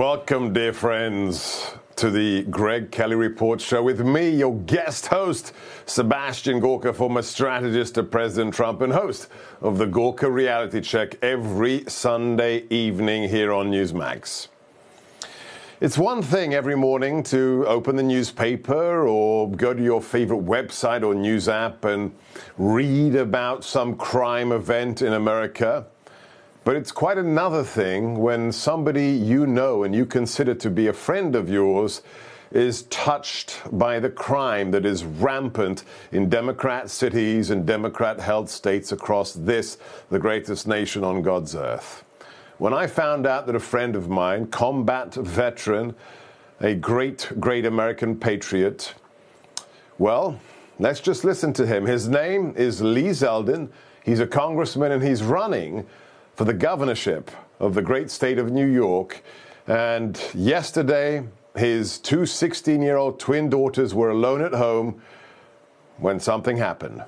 Welcome, dear friends, to the Greg Kelly Report Show with me, your guest host, Sebastian Gorka, former strategist to President Trump and host of the Gorka Reality Check every Sunday evening here on Newsmax. It's one thing every morning to open the newspaper or go to your favorite website or news app and read about some crime event in America. But it's quite another thing when somebody you know and you consider to be a friend of yours is touched by the crime that is rampant in Democrat cities and Democrat held states across this, the greatest nation on God's earth. When I found out that a friend of mine, combat veteran, a great, great American patriot, well, let's just listen to him. His name is Lee Zeldin. He's a congressman and he's running for the governorship of the great state of New York. And yesterday, his two 16 year old twin daughters were alone at home when something happened.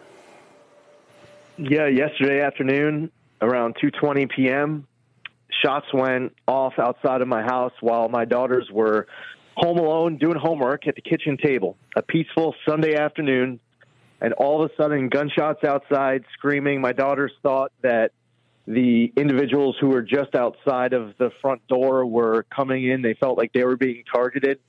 Yeah, yesterday afternoon around 2:20 p.m., shots went off outside of my house while my daughters were home alone doing homework at the kitchen table. A peaceful Sunday afternoon, and all of a sudden gunshots outside screaming. My daughters thought that the individuals who were just outside of the front door were coming in. They felt like they were being targeted.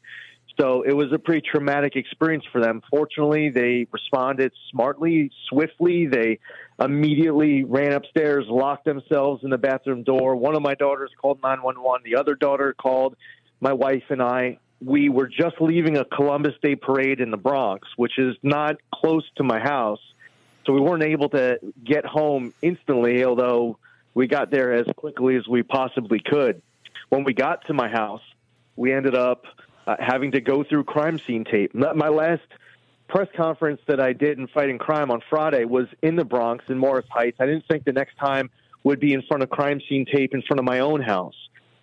So it was a pretty traumatic experience for them. Fortunately, they responded smartly, swiftly. They immediately ran upstairs, locked themselves in the bathroom door. One of my daughters called 911. The other daughter called my wife and I. We were just leaving a Columbus Day parade in the Bronx, which is not close to my house. So we weren't able to get home instantly, although we got there as quickly as we possibly could. When we got to my house, we ended up uh, having to go through crime scene tape. My last press conference that I did in fighting crime on Friday was in the Bronx in Morris Heights. I didn't think the next time would be in front of crime scene tape in front of my own house.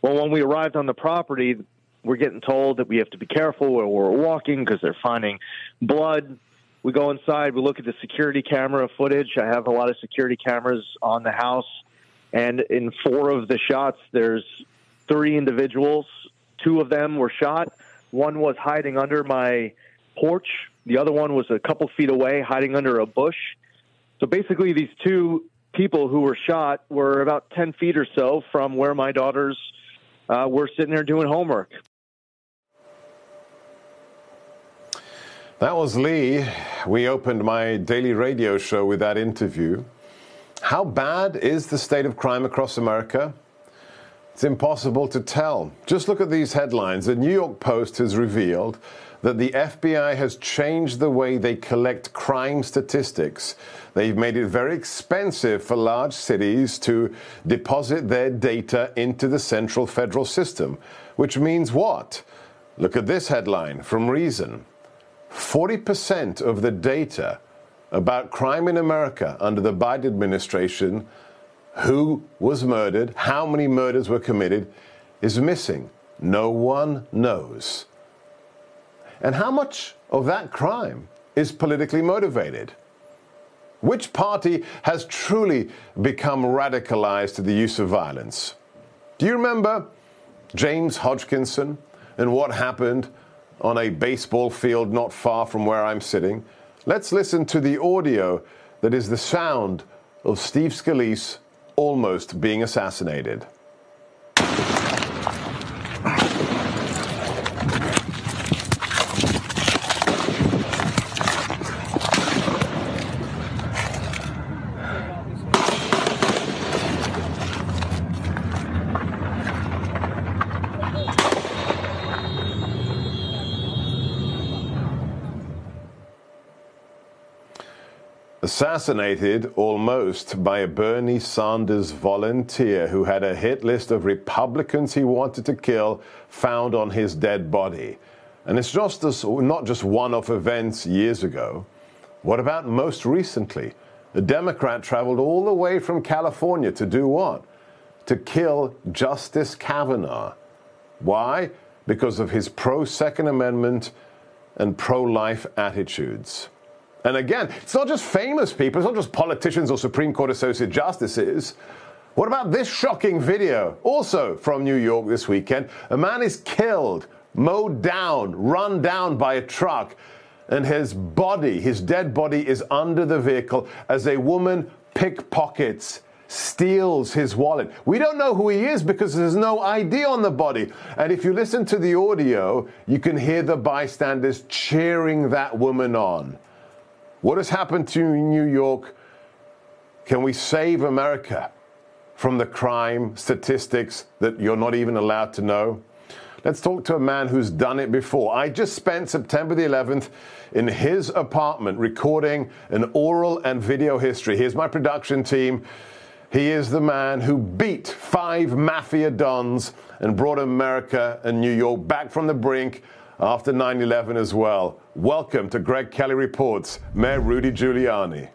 Well, when we arrived on the property, we're getting told that we have to be careful where we're walking because they're finding blood. We go inside, we look at the security camera footage. I have a lot of security cameras on the house. And in four of the shots, there's three individuals. Two of them were shot. One was hiding under my porch. The other one was a couple feet away, hiding under a bush. So basically, these two people who were shot were about 10 feet or so from where my daughters uh, were sitting there doing homework. That was Lee. We opened my daily radio show with that interview. How bad is the state of crime across America? It's impossible to tell. Just look at these headlines. The New York Post has revealed that the FBI has changed the way they collect crime statistics. They've made it very expensive for large cities to deposit their data into the central federal system, which means what? Look at this headline from Reason 40% of the data about crime in America under the Biden administration, who was murdered, how many murders were committed, is missing. No one knows. And how much of that crime is politically motivated? Which party has truly become radicalized to the use of violence? Do you remember James Hodgkinson and what happened on a baseball field not far from where I'm sitting? Let's listen to the audio that is the sound of Steve Scalise almost being assassinated. Assassinated almost by a Bernie Sanders volunteer who had a hit list of Republicans he wanted to kill found on his dead body. And it's just this, not just one off events years ago. What about most recently? A Democrat traveled all the way from California to do what? To kill Justice Kavanaugh. Why? Because of his pro Second Amendment and pro life attitudes. And again, it's not just famous people, it's not just politicians or Supreme Court Associate Justices. What about this shocking video? Also from New York this weekend. A man is killed, mowed down, run down by a truck, and his body, his dead body, is under the vehicle as a woman pickpockets steals his wallet. We don't know who he is because there's no ID on the body. And if you listen to the audio, you can hear the bystanders cheering that woman on. What has happened to New York? Can we save America from the crime statistics that you're not even allowed to know? Let's talk to a man who's done it before. I just spent September the 11th in his apartment recording an oral and video history. Here's my production team. He is the man who beat five mafia dons and brought America and New York back from the brink after 9 11 as well. Welcome to Greg Kelly Reports, Mayor Rudy Giuliani.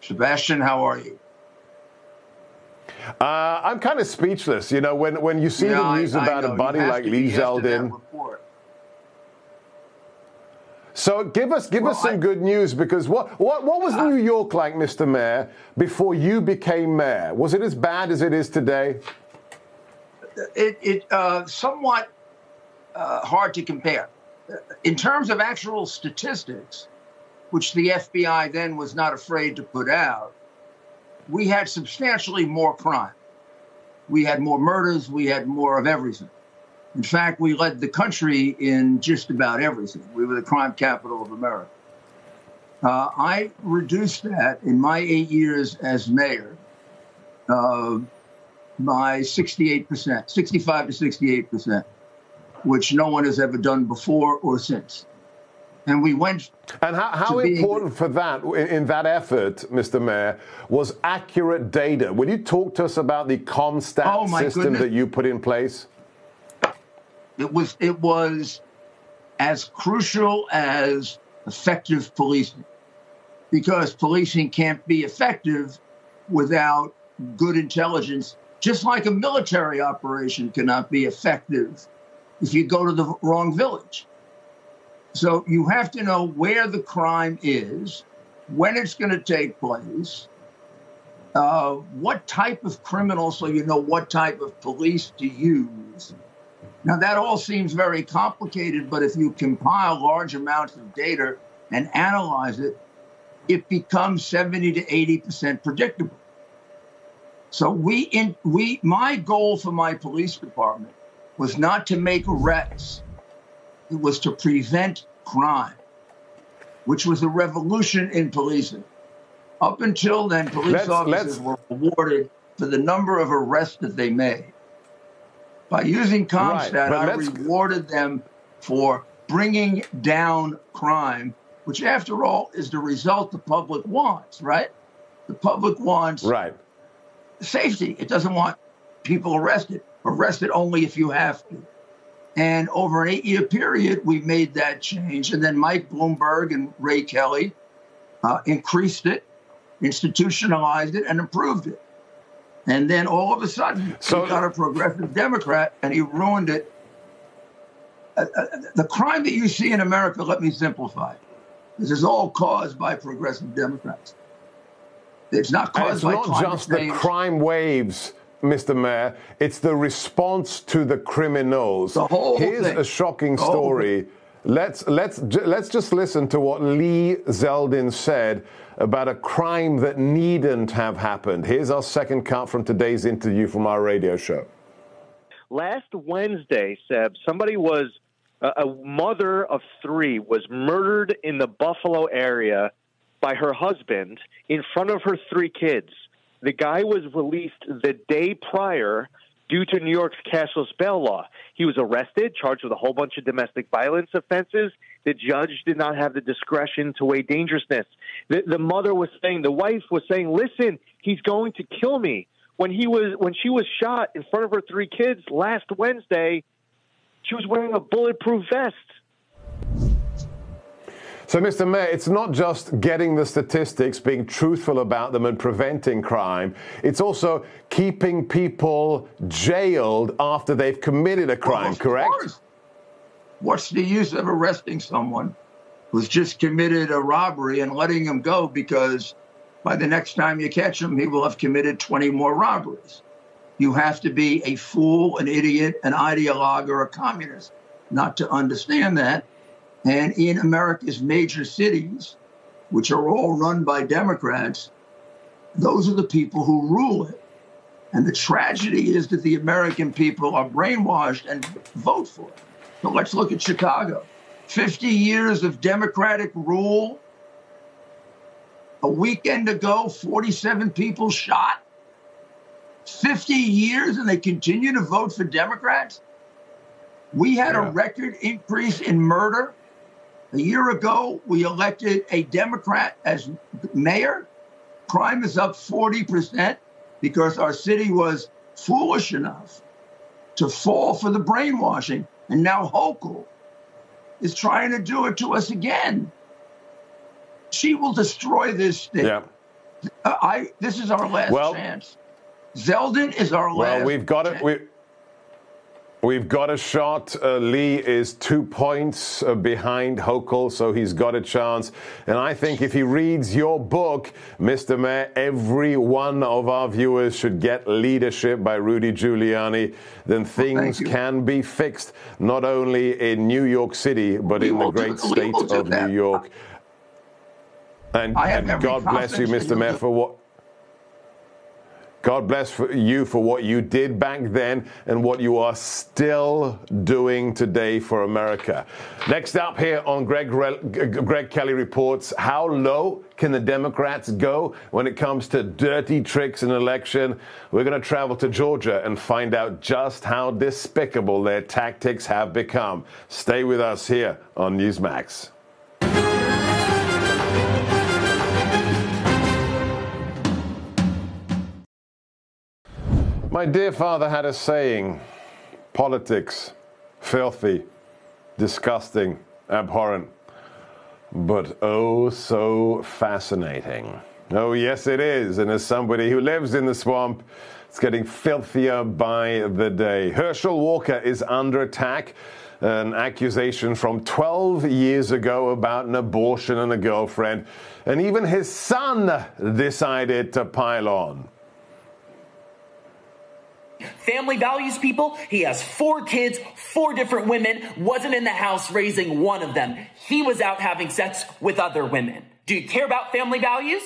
Sebastian, how are you? Uh, I'm kind of speechless. You know, when, when you see the news I, about I a body like Lee Zeldin. So give us give well, us some I, good news because what what what was uh, New York like, Mr. Mayor, before you became mayor? Was it as bad as it is today? It it uh, somewhat uh, hard to compare. In terms of actual statistics, which the FBI then was not afraid to put out, we had substantially more crime. We had more murders. We had more of everything. In fact, we led the country in just about everything. We were the crime capital of America. Uh, I reduced that in my eight years as mayor uh, by 68%, 65 to 68%, which no one has ever done before or since. And we went. And how, how important for that, in, in, that effort, Mr. Mayor, was accurate data? Will you talk to us about the CompStat oh system goodness. that you put in place? It was it was as crucial as effective policing, because policing can't be effective without good intelligence. Just like a military operation cannot be effective if you go to the wrong village. So you have to know where the crime is, when it's going to take place, uh, what type of criminal, so you know what type of police to use, now, that all seems very complicated, but if you compile large amounts of data and analyze it, it becomes 70 to 80% predictable. So we in we my goal for my police department was not to make arrests. It was to prevent crime, which was a revolution in policing. Up until then, police let's, officers let's... were awarded for the number of arrests that they made. By using CompStat, right, I rewarded them for bringing down crime, which, after all, is the result the public wants, right? The public wants right. safety. It doesn't want people arrested. Arrested only if you have to. And over an eight year period, we made that change. And then Mike Bloomberg and Ray Kelly uh, increased it, institutionalized it, and improved it. And then all of a sudden, so, he got a progressive Democrat and he ruined it. Uh, uh, the crime that you see in America, let me simplify. This is all caused by progressive Democrats. It's not caused it's by not just the crime waves, Mr. Mayor. It's the response to the criminals. The whole Here's thing. a shocking story. Let's let's let's just listen to what Lee Zeldin said about a crime that needn't have happened. Here's our second cut from today's interview from our radio show. Last Wednesday, Seb, somebody was, a mother of three was murdered in the Buffalo area by her husband in front of her three kids. The guy was released the day prior due to New York's cashless bail law. He was arrested, charged with a whole bunch of domestic violence offenses. The judge did not have the discretion to weigh dangerousness. The, the mother was saying, the wife was saying, "Listen, he's going to kill me." When he was when she was shot in front of her three kids last Wednesday, she was wearing a bulletproof vest. So, Mr. Mayor, it's not just getting the statistics, being truthful about them, and preventing crime. It's also keeping people jailed after they've committed a crime, well, correct? Course. What's the use of arresting someone who's just committed a robbery and letting him go because by the next time you catch him, he will have committed 20 more robberies. You have to be a fool, an idiot, an ideologue, or a communist not to understand that. And in America's major cities, which are all run by Democrats, those are the people who rule it. And the tragedy is that the American people are brainwashed and vote for it. So let's look at Chicago. 50 years of Democratic rule. A weekend ago, 47 people shot. 50 years and they continue to vote for Democrats. We had yeah. a record increase in murder. A year ago, we elected a Democrat as mayor. Crime is up 40% because our city was foolish enough to fall for the brainwashing. And now Hochul is trying to do it to us again. She will destroy this state. Yeah. I. This is our last well, chance. Zeldin is our well, last. Well, we've got it. We, We've got a shot. Uh, Lee is two points uh, behind Hochul, so he's got a chance. And I think if he reads your book, Mr. Mayor, every one of our viewers should get Leadership by Rudy Giuliani. Then things can be fixed, not only in New York City, but we in the great do, state of New York. And, and God bless you, Mr. Mayor, for what God bless you for what you did back then and what you are still doing today for America. Next up here on Greg, Greg Kelly Reports, how low can the Democrats go when it comes to dirty tricks in election? We're going to travel to Georgia and find out just how despicable their tactics have become. Stay with us here on Newsmax. My dear father had a saying politics, filthy, disgusting, abhorrent, but oh so fascinating. Oh, yes, it is. And as somebody who lives in the swamp, it's getting filthier by the day. Herschel Walker is under attack. An accusation from 12 years ago about an abortion and a girlfriend. And even his son decided to pile on. Family values people. He has four kids, four different women, wasn't in the house raising one of them. He was out having sex with other women. Do you care about family values?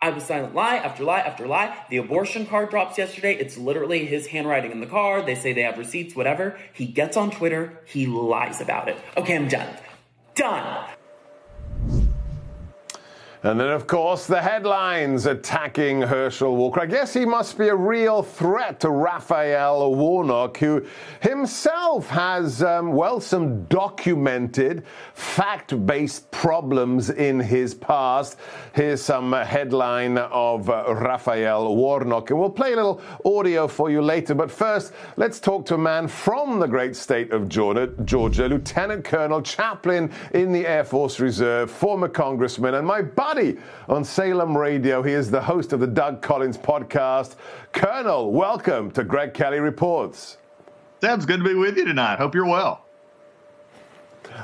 I was silent lie after lie after lie. The abortion card drops yesterday. It's literally his handwriting in the card. They say they have receipts, whatever. He gets on Twitter. He lies about it. Okay, I'm done. Done. And then, of course, the headlines attacking Herschel Walker. I guess he must be a real threat to Raphael Warnock, who himself has, um, well, some documented, fact based problems in his past. Here's some headline of uh, Raphael Warnock. And we'll play a little audio for you later. But first, let's talk to a man from the great state of Georgia, Georgia Lieutenant Colonel, chaplain in the Air Force Reserve, former congressman, and my buddy on Salem Radio. He is the host of the Doug Collins podcast. Colonel, welcome to Greg Kelly Reports. Sounds good to be with you tonight. Hope you're well.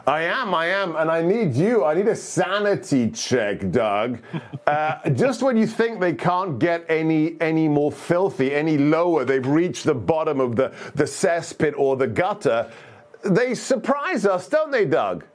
I am, I am, and I need you. I need a sanity check, Doug. Uh, just when you think they can't get any any more filthy, any lower, they've reached the bottom of the the cesspit or the gutter. They surprise us, don't they, Doug?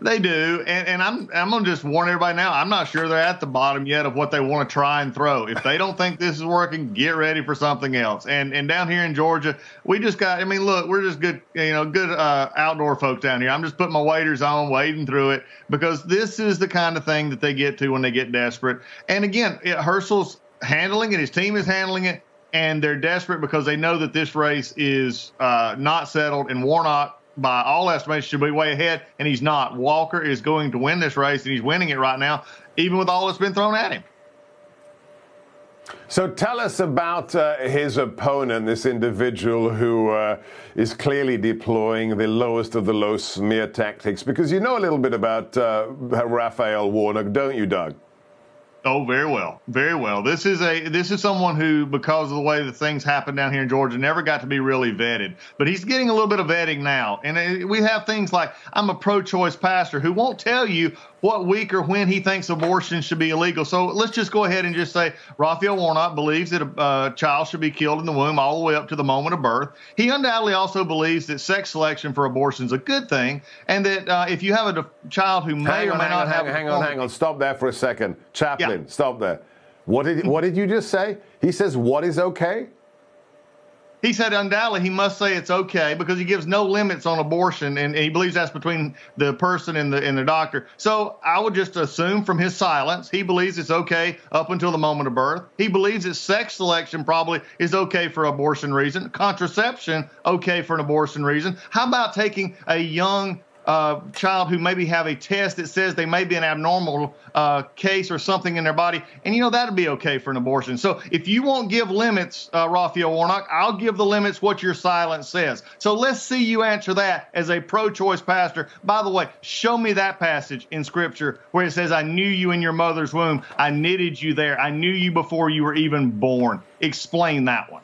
They do, and, and I'm I'm gonna just warn everybody now. I'm not sure they're at the bottom yet of what they want to try and throw. If they don't think this is working, get ready for something else. And and down here in Georgia, we just got. I mean, look, we're just good, you know, good uh, outdoor folks down here. I'm just putting my waders on, wading through it because this is the kind of thing that they get to when they get desperate. And again, it, Herschel's handling it. His team is handling it and they're desperate because they know that this race is uh, not settled, and Warnock by all estimations, should be way ahead, and he's not. Walker is going to win this race, and he's winning it right now, even with all that's been thrown at him. So tell us about uh, his opponent, this individual who uh, is clearly deploying the lowest of the low smear tactics, because you know a little bit about uh, Raphael Warnock, don't you, Doug? Oh, very well, very well. This is a this is someone who, because of the way that things happen down here in Georgia, never got to be really vetted. But he's getting a little bit of vetting now, and uh, we have things like I'm a pro-choice pastor who won't tell you what week or when he thinks abortion should be illegal. So let's just go ahead and just say Raphael Warnock believes that a uh, child should be killed in the womb all the way up to the moment of birth. He undoubtedly also believes that sex selection for abortion is a good thing, and that uh, if you have a child who may hang or on, may not on, have hang, hang on, hang on, stop there for a second, Chaplain. Yeah. Stop there. What did what did you just say? He says what is okay? He said undoubtedly he must say it's okay because he gives no limits on abortion, and he believes that's between the person and the and the doctor. So I would just assume from his silence he believes it's okay up until the moment of birth. He believes that sex selection probably is okay for abortion reason, contraception okay for an abortion reason. How about taking a young uh, child who maybe have a test that says they may be an abnormal uh, case or something in their body, and you know that'd be okay for an abortion. So if you won't give limits, uh, Raphael Warnock, I'll give the limits what your silence says. So let's see you answer that as a pro-choice pastor. By the way, show me that passage in Scripture where it says, "I knew you in your mother's womb. I knitted you there. I knew you before you were even born." Explain that one.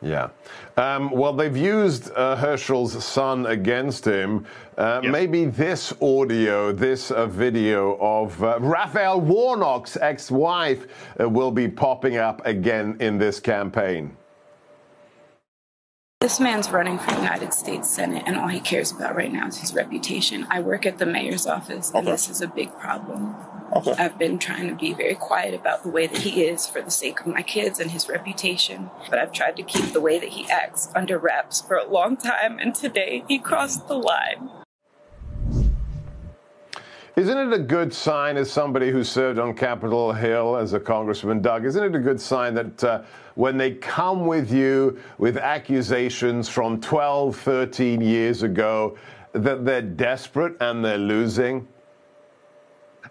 Yeah. Um, well, they've used uh, Herschel's son against him. Uh, Yes. Maybe this audio, this uh, video of uh, Raphael Warnock's ex wife uh, will be popping up again in this campaign. This man's running for United States Senate, and all he cares about right now is his reputation. I work at the mayor's office, and this is a big problem. I've been trying to be very quiet about the way that he is for the sake of my kids and his reputation, but I've tried to keep the way that he acts under wraps for a long time, and today he crossed the line. Isn't it a good sign, as somebody who served on Capitol Hill as a congressman, Doug, isn't it a good sign that uh, when they come with you with accusations from 12, 13 years ago, that they're desperate and they're losing?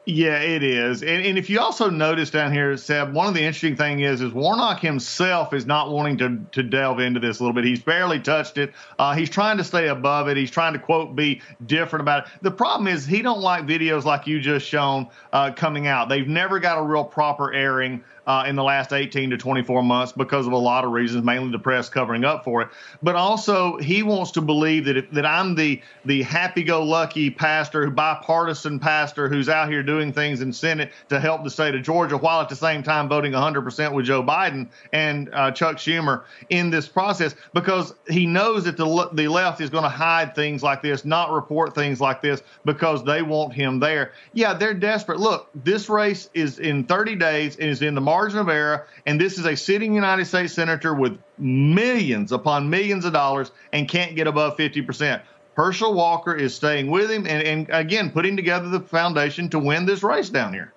Yeah, it is. And, and if you also notice down here, Seb, one of the interesting thing is, is Warnock himself is not wanting to, to delve into this a little bit. He's barely touched it. Uh, he's trying to stay above it. He's trying to quote be different about it. The problem is he don't like videos like you just shown uh, coming out. They've never got a real proper airing. Uh, in the last 18 to 24 months because of a lot of reasons, mainly the press covering up for it. But also, he wants to believe that if, that I'm the the happy-go-lucky pastor, bipartisan pastor who's out here doing things in Senate to help the state of Georgia, while at the same time voting 100% with Joe Biden and uh, Chuck Schumer in this process, because he knows that the the left is going to hide things like this, not report things like this, because they want him there. Yeah, they're desperate. Look, this race is in 30 days and is in the margin of error, and this is a sitting United States senator with millions upon millions of dollars and can't get above 50%. Herschel Walker is staying with him and, and again putting together the foundation to win this race down here.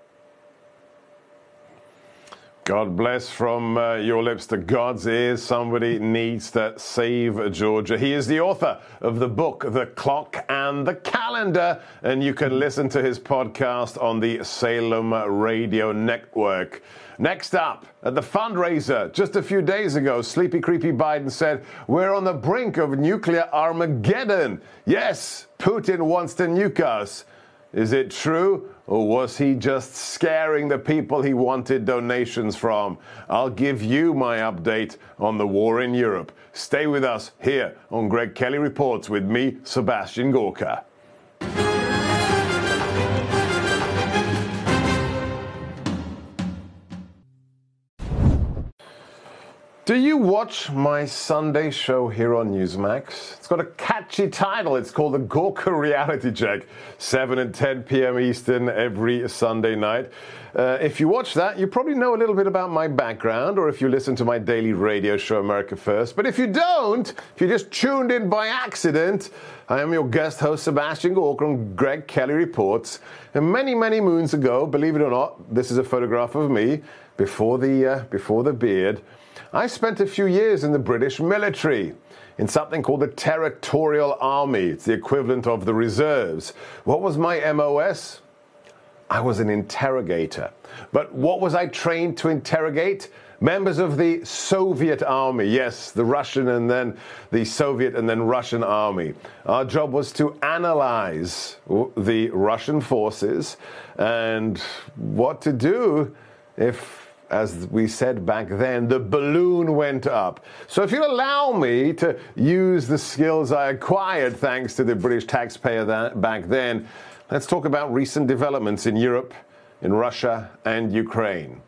God bless from uh, your lips to God's ears. Somebody needs to save Georgia. He is the author of the book, The Clock and the Calendar, and you can listen to his podcast on the Salem Radio Network. Next up, at the fundraiser, just a few days ago, Sleepy Creepy Biden said, We're on the brink of nuclear Armageddon. Yes, Putin wants to nuke us. Is it true, or was he just scaring the people he wanted donations from? I'll give you my update on the war in Europe. Stay with us here on Greg Kelly Reports with me, Sebastian Gorka. Do you watch my Sunday show here on Newsmax? It's got a catchy title. It's called the Gorka Reality Check, 7 and 10 p.m. Eastern every Sunday night. Uh, if you watch that, you probably know a little bit about my background, or if you listen to my daily radio show, America First. But if you don't, if you just tuned in by accident, I am your guest host, Sebastian Gorka on Greg Kelly Reports. And many, many moons ago, believe it or not, this is a photograph of me before the, uh, before the beard. I spent a few years in the British military in something called the Territorial Army. It's the equivalent of the reserves. What was my MOS? I was an interrogator. But what was I trained to interrogate? Members of the Soviet army. Yes, the Russian and then the Soviet and then Russian army. Our job was to analyze the Russian forces and what to do if as we said back then, the balloon went up. So, if you allow me to use the skills I acquired thanks to the British taxpayer that, back then, Let's talk about recent developments in Europe, in Russia, and Ukraine.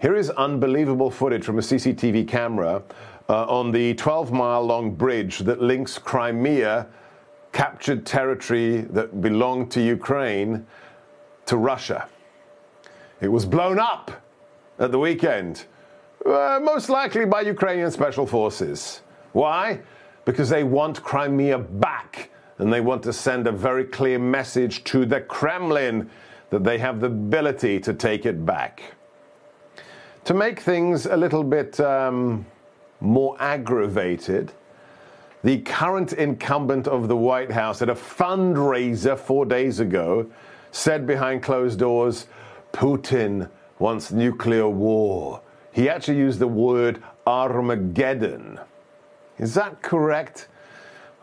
Here is unbelievable footage from a CCTV camera uh, on the 12 mile long bridge that links Crimea, captured territory that belonged to Ukraine, to Russia. It was blown up at the weekend, uh, most likely by Ukrainian special forces. Why? Because they want Crimea back and they want to send a very clear message to the Kremlin that they have the ability to take it back. To make things a little bit um, more aggravated, the current incumbent of the White House at a fundraiser four days ago said behind closed doors, Putin wants nuclear war. He actually used the word Armageddon. Is that correct?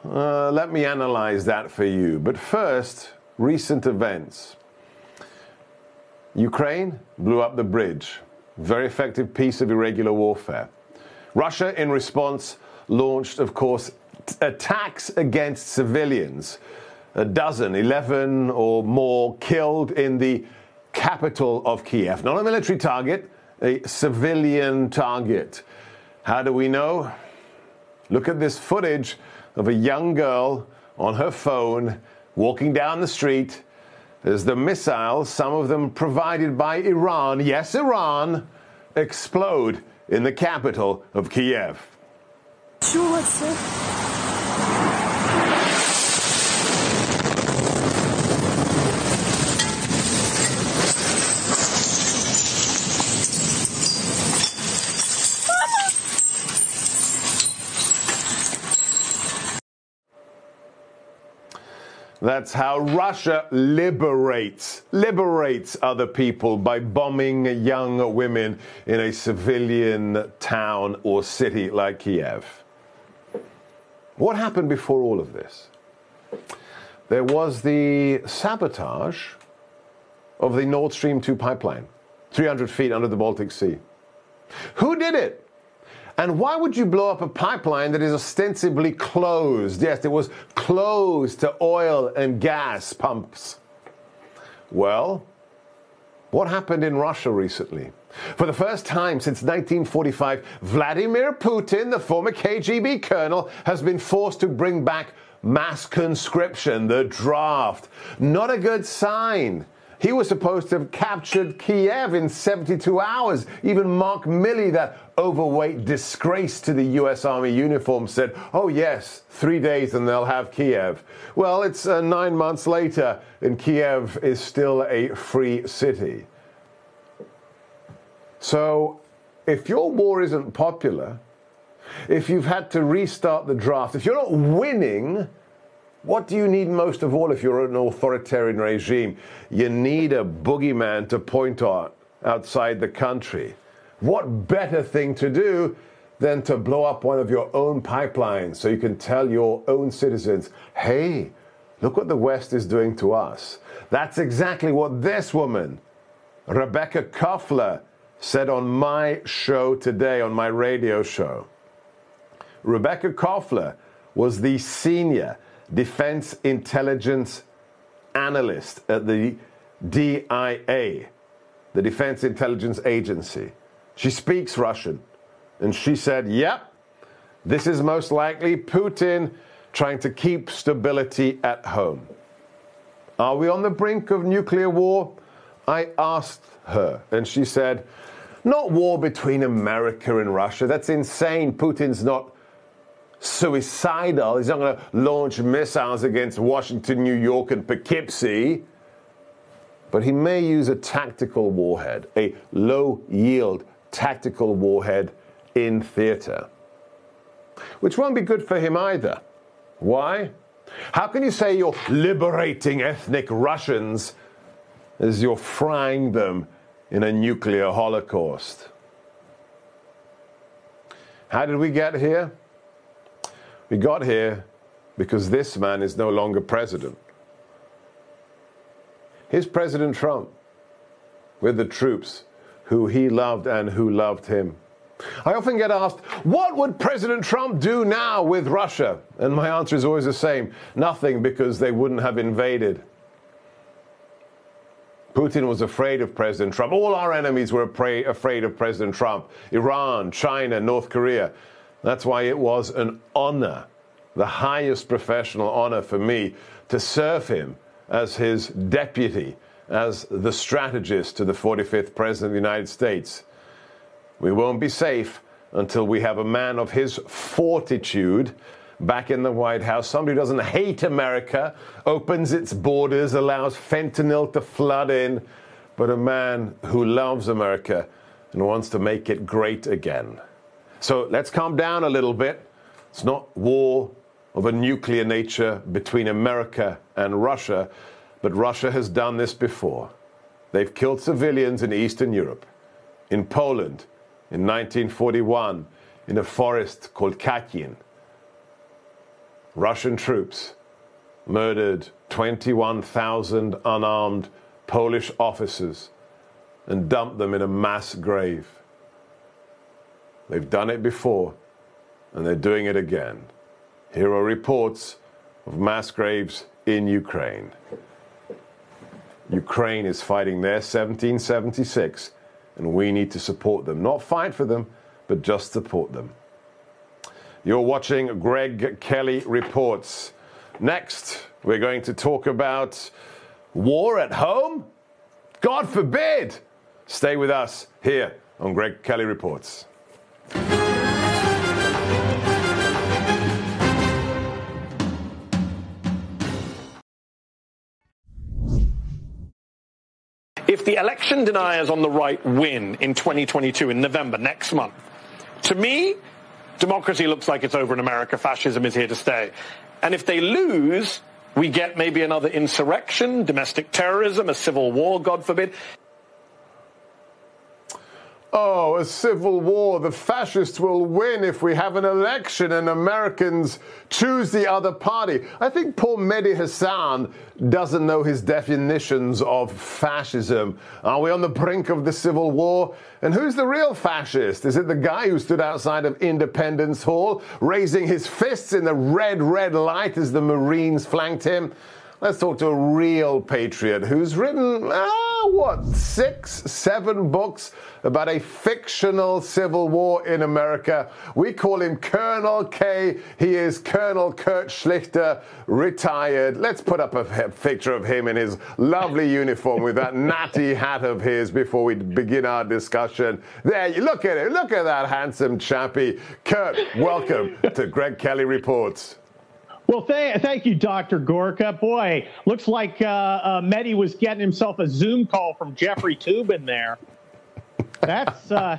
Uh, let me analyze that for you. But first, recent events. Ukraine blew up the bridge. Very effective piece of irregular warfare. Russia, in response, launched, of course, t- attacks against civilians. A dozen, 11 or more killed in the capital of Kiev. Not a military target, a civilian target. How do we know? Look at this footage of a young girl on her phone walking down the street as the missiles, some of them provided by Iran, yes, Iran, explode in the capital of Kiev. That's how Russia liberates, liberates other people by bombing young women in a civilian town or city like Kiev. What happened before all of this? There was the sabotage of the Nord Stream 2 pipeline, 300 feet under the Baltic Sea. Who did it? And why would you blow up a pipeline that is ostensibly closed? Yes, it was closed to oil and gas pumps. Well, what happened in Russia recently? For the first time since 1945, Vladimir Putin, the former KGB colonel, has been forced to bring back mass conscription, the draft. Not a good sign. He was supposed to have captured Kiev in 72 hours. Even Mark Milley, that overweight disgrace to the US Army uniform, said, Oh, yes, three days and they'll have Kiev. Well, it's uh, nine months later, and Kiev is still a free city. So, if your war isn't popular, if you've had to restart the draft, if you're not winning, what do you need most of all if you're an authoritarian regime? You need a boogeyman to point at outside the country. What better thing to do than to blow up one of your own pipelines so you can tell your own citizens, hey, look what the West is doing to us? That's exactly what this woman, Rebekah Koffler, said on my show today, on my radio show. Rebekah Koffler was the senior defense intelligence analyst at the DIA, the Defense Intelligence Agency. She speaks Russian. And she said, Yep, this is most likely Putin trying to keep stability at home. Are we on the brink of nuclear war? I asked her, and she said, Not war between America and Russia. That's insane. Putin's not suicidal. He's not going to launch missiles against Washington, New York, and Poughkeepsie. But he may use a tactical warhead, a low yield tactical warhead in theater. Which won't be good for him either. Why? How can you say you're liberating ethnic Russians as you're frying them in a nuclear holocaust? How did we get here? We got here because this man is no longer president. Here's President Trump with the troops who he loved and who loved him. I often get asked, what would President Trump do now with Russia? And my answer is always the same nothing because they wouldn't have invaded. Putin was afraid of President Trump. All our enemies were afraid of President Trump Iran, China, North Korea. That's why it was an honor, the highest professional honor for me, to serve him as his deputy, as the strategist to the 45th President of the United States. We won't be safe until we have a man of his fortitude back in the White House. Somebody who doesn't hate America, opens its borders, allows fentanyl to flood in, but a man who loves America and wants to make it great again. So let's calm down a little bit. It's not war of a nuclear nature between America and Russia, but Russia has done this before. They've killed civilians in Eastern Europe, in Poland in 1941, in a forest called Katyn. Russian troops murdered 21,000 unarmed Polish officers and dumped them in a mass grave. They've done it before, and they're doing it again. Here are reports of mass graves in Ukraine. Ukraine is fighting their 1776, and we need to support them. Not fight for them, but just support them. You're watching Greg Kelly Reports. Next, we're going to talk about war at home? God forbid! Stay with us here on Greg Kelly Reports. If the election deniers on the right win in 2022 in November next month, to me, democracy looks like it's over in America. Fascism is here to stay. And if they lose, we get maybe another insurrection, domestic terrorism, a civil war, God forbid. Oh, a civil war. The fascists will win if we have an election and Americans choose the other party. I think poor Mehdi Hasan doesn't know his definitions of fascism. Are we on the brink of the civil war? And who's the real fascist? Is it the guy who stood outside of Independence Hall, raising his fists in the red, red light as the Marines flanked him? Let's talk to a real patriot who's written, ah, what, six, seven books about a fictional civil war in America. We call him Colonel K. He is Colonel Kurt Schlichter, retired. Let's put up a picture of him in his lovely uniform with that natty hat of his before we begin our discussion. There, you look at it. Look at that handsome chappie. Kurt, welcome to Greg Kelly Reports. Well, th- thank you, Dr. Gorka. Boy, looks like uh, uh, Mehdi was getting himself a Zoom call from Jeffrey Toobin there. That's. Uh,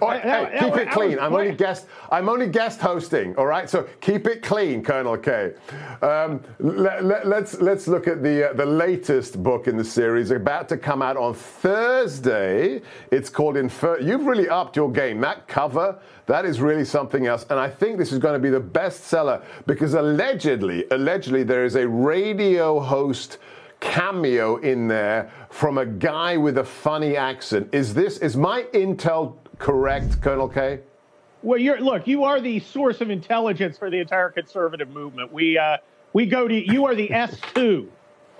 all right, hey, keep it clean. I'm only guest. I'm only guest hosting. All right, so keep it clean, Colonel K. Um, let, let, let's let's look at the uh, the latest book in the series, about to come out on Thursday. It's called Infer. You've really upped your game. That cover, that is really something else. And I think this is going to be the bestseller because allegedly, allegedly, there is a radio host cameo in there from a guy with a funny accent. Is this is my intel correct, Colonel K? Well, you're look. You are the source of intelligence for the entire conservative movement. We uh, we go to you are the S two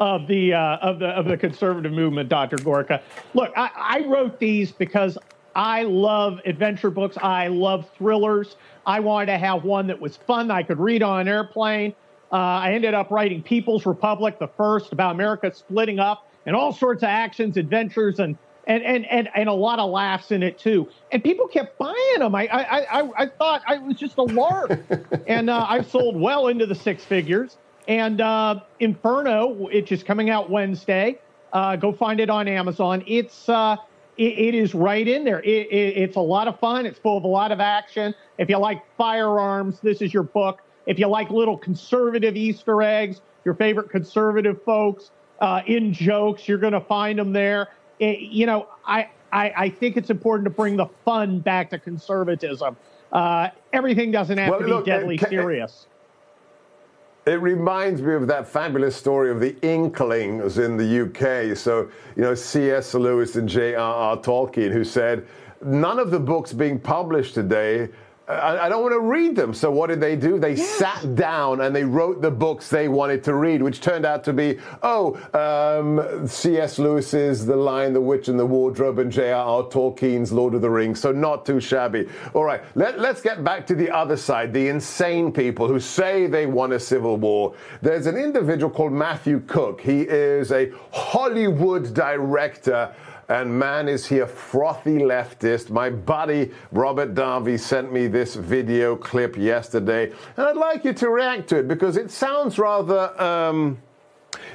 of the uh, of the of the conservative movement, Dr. Gorka. Look, I, I wrote these because I love adventure books. I love thrillers. I wanted to have one that was fun. I could read on an airplane. Uh, I ended up writing People's Republic, the first about America splitting up and all sorts of actions, adventures, and and and and, and a lot of laughs in it too. And people kept buying them. I I I, I thought I was just a lark, and uh, I've sold well into the six figures. And uh, Inferno, which is coming out Wednesday, uh, go find it on Amazon. It's uh, it, it is right in there. It, it, it's a lot of fun. It's full of a lot of action. If you like firearms, this is your book. If you like little conservative Easter eggs, your favorite conservative folks uh, in jokes, you're going to find them there. It, you know, I, I, I think it's important to bring the fun back to conservatism. Uh, everything doesn't have well, to be look, eh, deadly it, eh, serious. It reminds me of that fabulous story of the Inklings in the UK. So, you know, C.S. Lewis and J.R.R. Tolkien, who said, none of the books being published today I, I, don't want to read them. So what did they do? They yes. sat down and they wrote the books they wanted to read, which turned out to be, oh, um, C.S. Lewis's The Lion, the Witch, and the Wardrobe, and J.R.R. Tolkien's Lord of the Rings. So not too shabby. All right, let, let's get back to the other side, the insane people who say they want a civil war. There's an individual called Matthew Cooke. He is a Hollywood director and man, is he a frothy leftist. My buddy Robert Davi sent me this video clip yesterday, and I'd like you to react to it because it sounds rather um,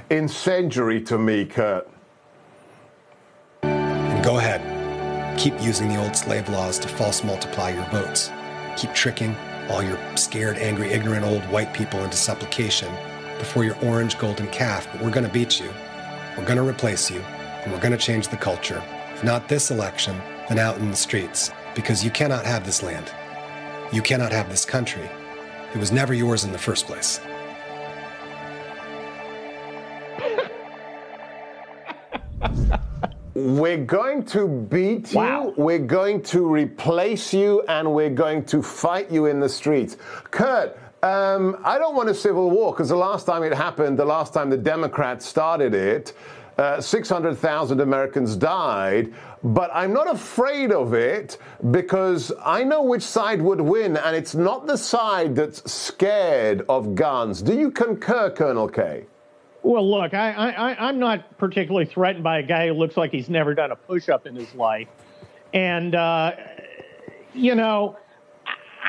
incendiary to me, Kurt. Go ahead. Keep using the old slave laws to false multiply your votes. Keep tricking all your scared, angry, ignorant old white people into supplication before your orange golden calf, but we're going to beat you. We're going to replace you and we're going to change the culture. If not this election, then out in the streets, because you cannot have this land. You cannot have this country. It was never yours in the first place. We're going to beat you, wow. we're going to replace you, and we're going to fight you in the streets. Kurt, um, I don't want a civil war because the last time it happened, the last time the Democrats started it, uh, 600,000 Americans died, but I'm not afraid of it because I know which side would win, and it's not the side that's scared of guns. Do you concur, Colonel K? Well, look, I, I'm not particularly threatened by a guy who looks like he's never done a push up in his life. And, uh, you know,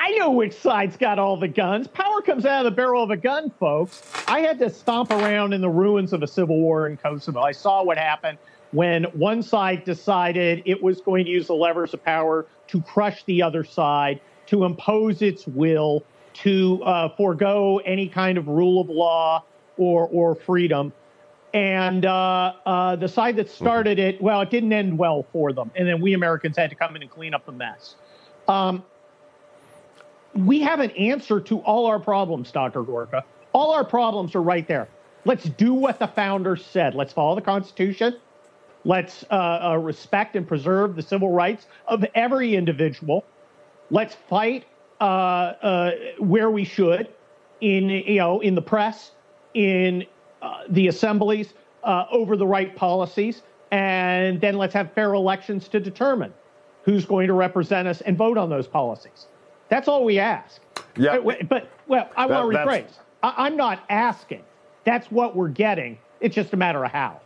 I know which side's got all the guns. Power comes out of the barrel of a gun, folks. I had to stomp around in the ruins of a civil war in Kosovo. I saw what happened when one side decided it was going to use the levers of power to crush the other side, to impose its will, to uh, forego any kind of rule of law or or freedom. And uh, uh, the side that started it, well, it didn't end well for them. And then we Americans had to come in and clean up the mess. Um, we have an answer to all our problems, Dr. Gorka. All our problems are right there. Let's do what the founders said. Let's follow the Constitution. Let's uh, uh, respect and preserve the civil rights of every individual. Let's fight uh, uh where we should, in you know, in the press, in uh, the assemblies, uh, over the right policies, and then let's have fair elections to determine who's going to represent us and vote on those policies. That's all we ask. Yeah. But, but well, I that, want to rephrase. I, I'm not asking. That's what we're getting. It's just a matter of how.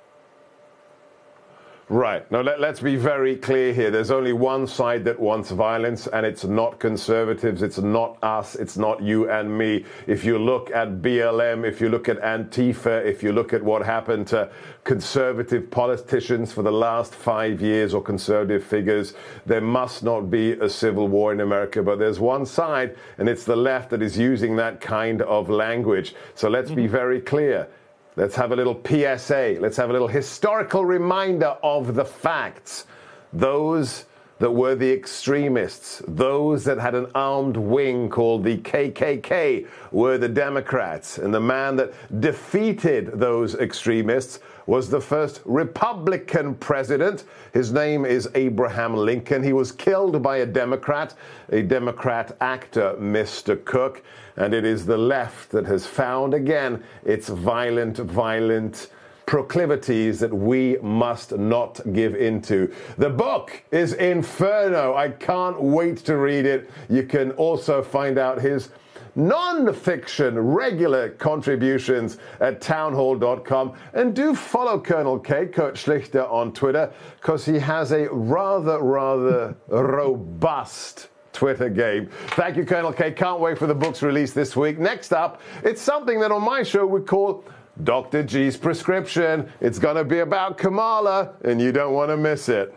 Right. Now, let, us be very clear here. There's only one side that wants violence, and it's not conservatives. It's not us. It's not you and me. If you look at BLM, if you look at Antifa, if you look at what happened to conservative politicians for the last five years or conservative figures, there must not be a civil war in America. But there's one side, and it's the left that is using that kind of language. So let's mm-hmm. be very clear. Let's have a little PSA. Let's have a little historical reminder of the facts. Those that were the extremists, those that had an armed wing called the KKK, were the Democrats. And the man that defeated those extremists was the first Republican president. His name is Abraham Lincoln. He was killed by a Democrat, a Democrat actor, Mr. Cooke. And it is the left that has found again its violent, violent proclivities that we must not give into. The book is Inferno. I can't wait to read it. You can also find out his non-fiction regular contributions at townhall.com and do follow Colonel K, Kurt Schlichter on Twitter because he has a rather, rather robust Twitter game. Thank you, Colonel K. Can't wait for the book's release this week. Next up, it's something that on my show we call Dr. G's Prescription. It's going to be about Kamala, and you don't want to miss it.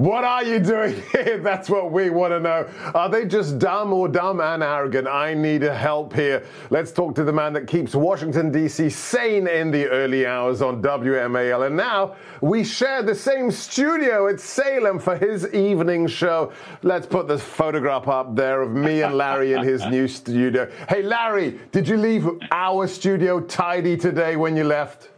What are you doing here? That's what we want to know. Are they just dumb or dumb and arrogant? I need help here. Let's talk to the man that keeps Washington, D.C. sane in the early hours on WMAL. And now we share the same studio at Salem for his evening show. Let's put this photograph up there of me and Larry in his new studio. Hey, Larry, did you leave our studio tidy today when you left?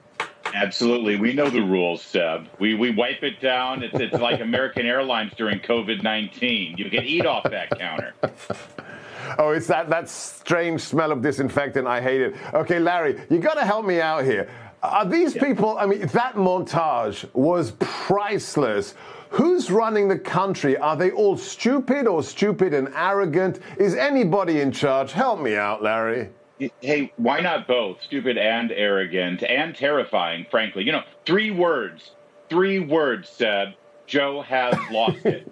Absolutely, we know the rules, Seb. We we wipe it down. It's it's like American Airlines during COVID nineteen. You can eat off that counter. Oh, it's that, that strange smell of disinfectant. I hate it. Okay, Larry, you got to help me out here. Are these yeah. people, I mean, that montage was priceless. Who's running the country? Are they all stupid or stupid and arrogant? Is anybody in charge? Help me out, Larry. Hey, why not both? Stupid and arrogant and terrifying, frankly. You know, three words. Three words, said, Joe has lost it.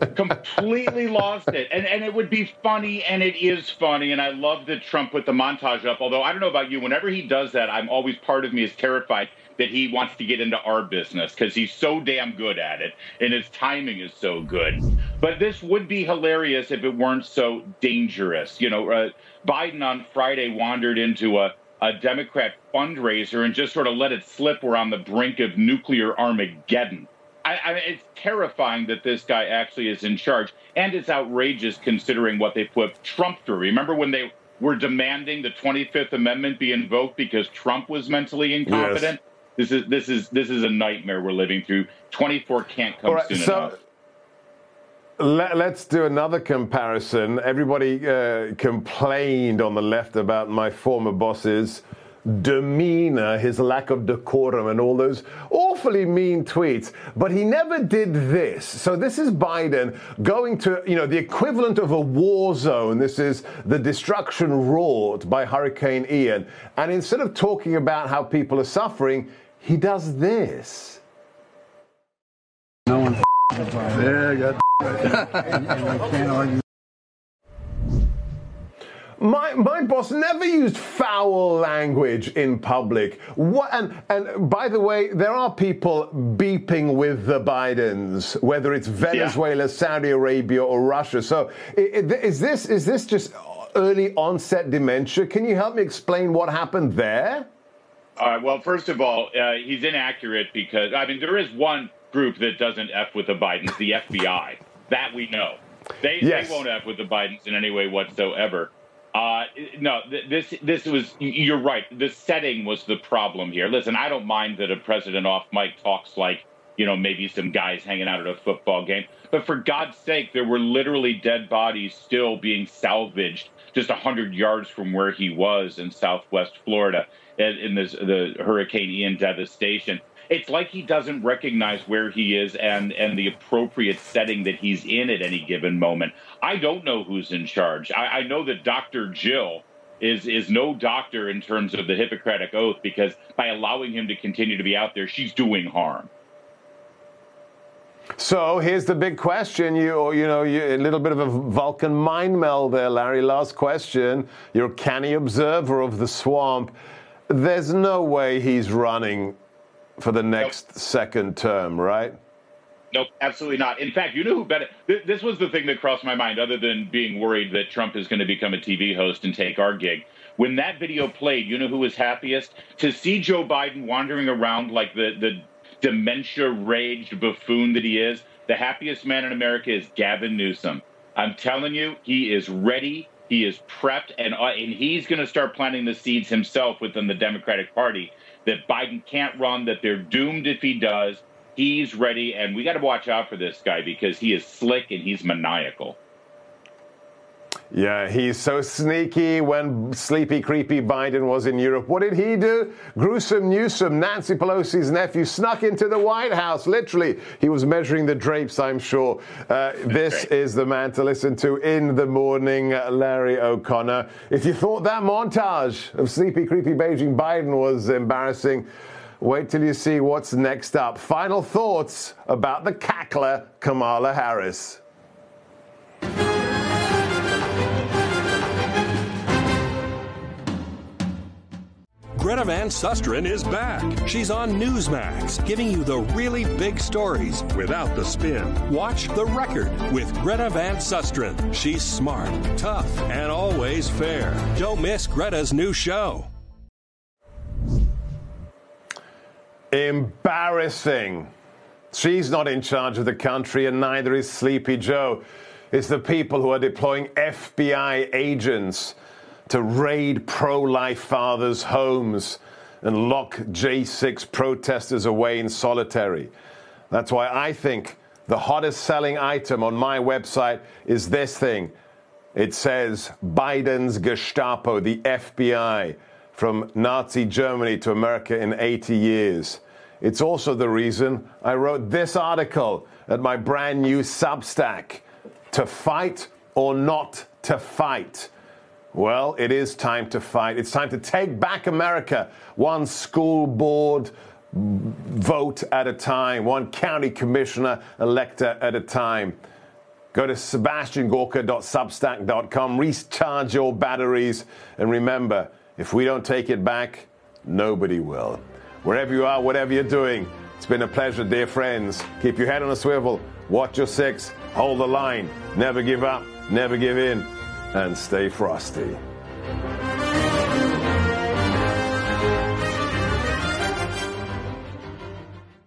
completely lost it. And and it would be funny, and it is funny. And I love that Trump put the montage up. Although I don't know about you, whenever he does that, I'm always part of me is terrified that he wants to get into our business because he's so damn good at it and his timing is so good. But this would be hilarious if it weren't so dangerous. You know, uh, Biden on Friday wandered into a a Democrat fundraiser and just sort of let it slip. We're on the brink of nuclear Armageddon. I, I mean, it's terrifying that this guy actually is in charge, and it's outrageous considering what they put Trump through. Remember when they were demanding the 25th Amendment be invoked because Trump was mentally incompetent? Yes. This is this is this is a nightmare we're living through. 24 can't come right, soon so- enough. Let, us do another comparison. Everybody uh, complained on the left about my former bosses demeanor, his lack of decorum, and all those awfully mean tweets. But he never did this. So this is Biden going to, you know, the equivalent of a war zone. This is the destruction wrought by Hurricane Ian. And instead of talking about how people are suffering, he does this. No one. Yeah, I got. and, and I can't argue. My, my boss never used foul language in public. What, and, and by the way, there are people beeping with the Bidens, whether it's Venezuela, yeah. Saudi Arabia, or Russia. So is this, is this just early onset dementia? Can you help me explain what happened there? All right. Well, first of all, uh, he's inaccurate because, I mean, there is one group that doesn't F with the Bidens, the FBI. That we know. They, yes. they won't F with the Bidens in any way whatsoever. Uh, no, this this was. You're right. The setting was the problem here. Listen, I don't mind that a president off mic talks like you know maybe some guys hanging out at a football game, but for God's sake, there were literally dead bodies still being salvaged just hundred yards from where he was in Southwest Florida in this, the Hurricane Ian devastation it's like he doesn't recognize where he is and and the appropriate setting that he's in at any given moment. I don't know who's in charge. I, I know that Dr. Jill is is no doctor in terms of the Hippocratic oath because by allowing him to continue to be out there, she's doing harm. So here's the big question. You, oh, you know, you, a little bit of a Vulcan mind meld there, Larry. Last question. You're a canny observer of the swamp. There's no way he's running for the next nope. second term, right? Nope, absolutely not. In fact, you know who better? This was the thing that crossed my mind, other than being worried that Trump is going to become a TV host and take our gig. When that video played, you know who was happiest? To see Joe Biden wandering around like the, the dementia raged buffoon that he is. The happiest man in America is Gavin Newsom. I'm telling you, he is ready. He is prepped, and uh, and he's going to start planting the seeds himself within the Democratic Party that Biden can't run, that they're doomed if he does. He's ready, and we got to watch out for this guy because he is slick and he's maniacal. Yeah, he's so sneaky. When sleepy, creepy Biden was in Europe, what did he do? Gruesome Newsom, Nancy Pelosi's nephew, snuck into the White House. Literally, he was measuring the drapes, I'm sure. Uh, this is the man to listen to in the morning, Larry O'Connor. If you thought that montage of sleepy, creepy Beijing Biden was embarrassing, wait till you see what's next up. Final thoughts about the cackler Kamala Harris. Greta Van Susteren is back. She's on Newsmax, giving you the really big stories without the spin. Watch The Record with Greta Van Susteren. She's smart, tough, and always fair. Don't miss Greta's new show. Embarrassing. She's not in charge of the country, and neither is Sleepy Joe. It's the people who are deploying FBI agents to raid pro life fathers' homes and lock J6 protesters away in solitary. That's why I think the hottest selling item on my website is this thing. It says Biden's Gestapo, the FBI, from Nazi Germany to America in 80 years. It's also the reason I wrote this article at my brand new Substack To Fight or Not to Fight. Well, it is time to fight. It's time to take back America, one school board vote at a time, one county commissioner elector at a time. Go to sebastiangorka.substack.com, recharge your batteries, and remember if we don't take it back, nobody will. Wherever you are, whatever you're doing, it's been a pleasure, dear friends. Keep your head on a swivel, watch your six, hold the line, never give up, never give in and stay frosty.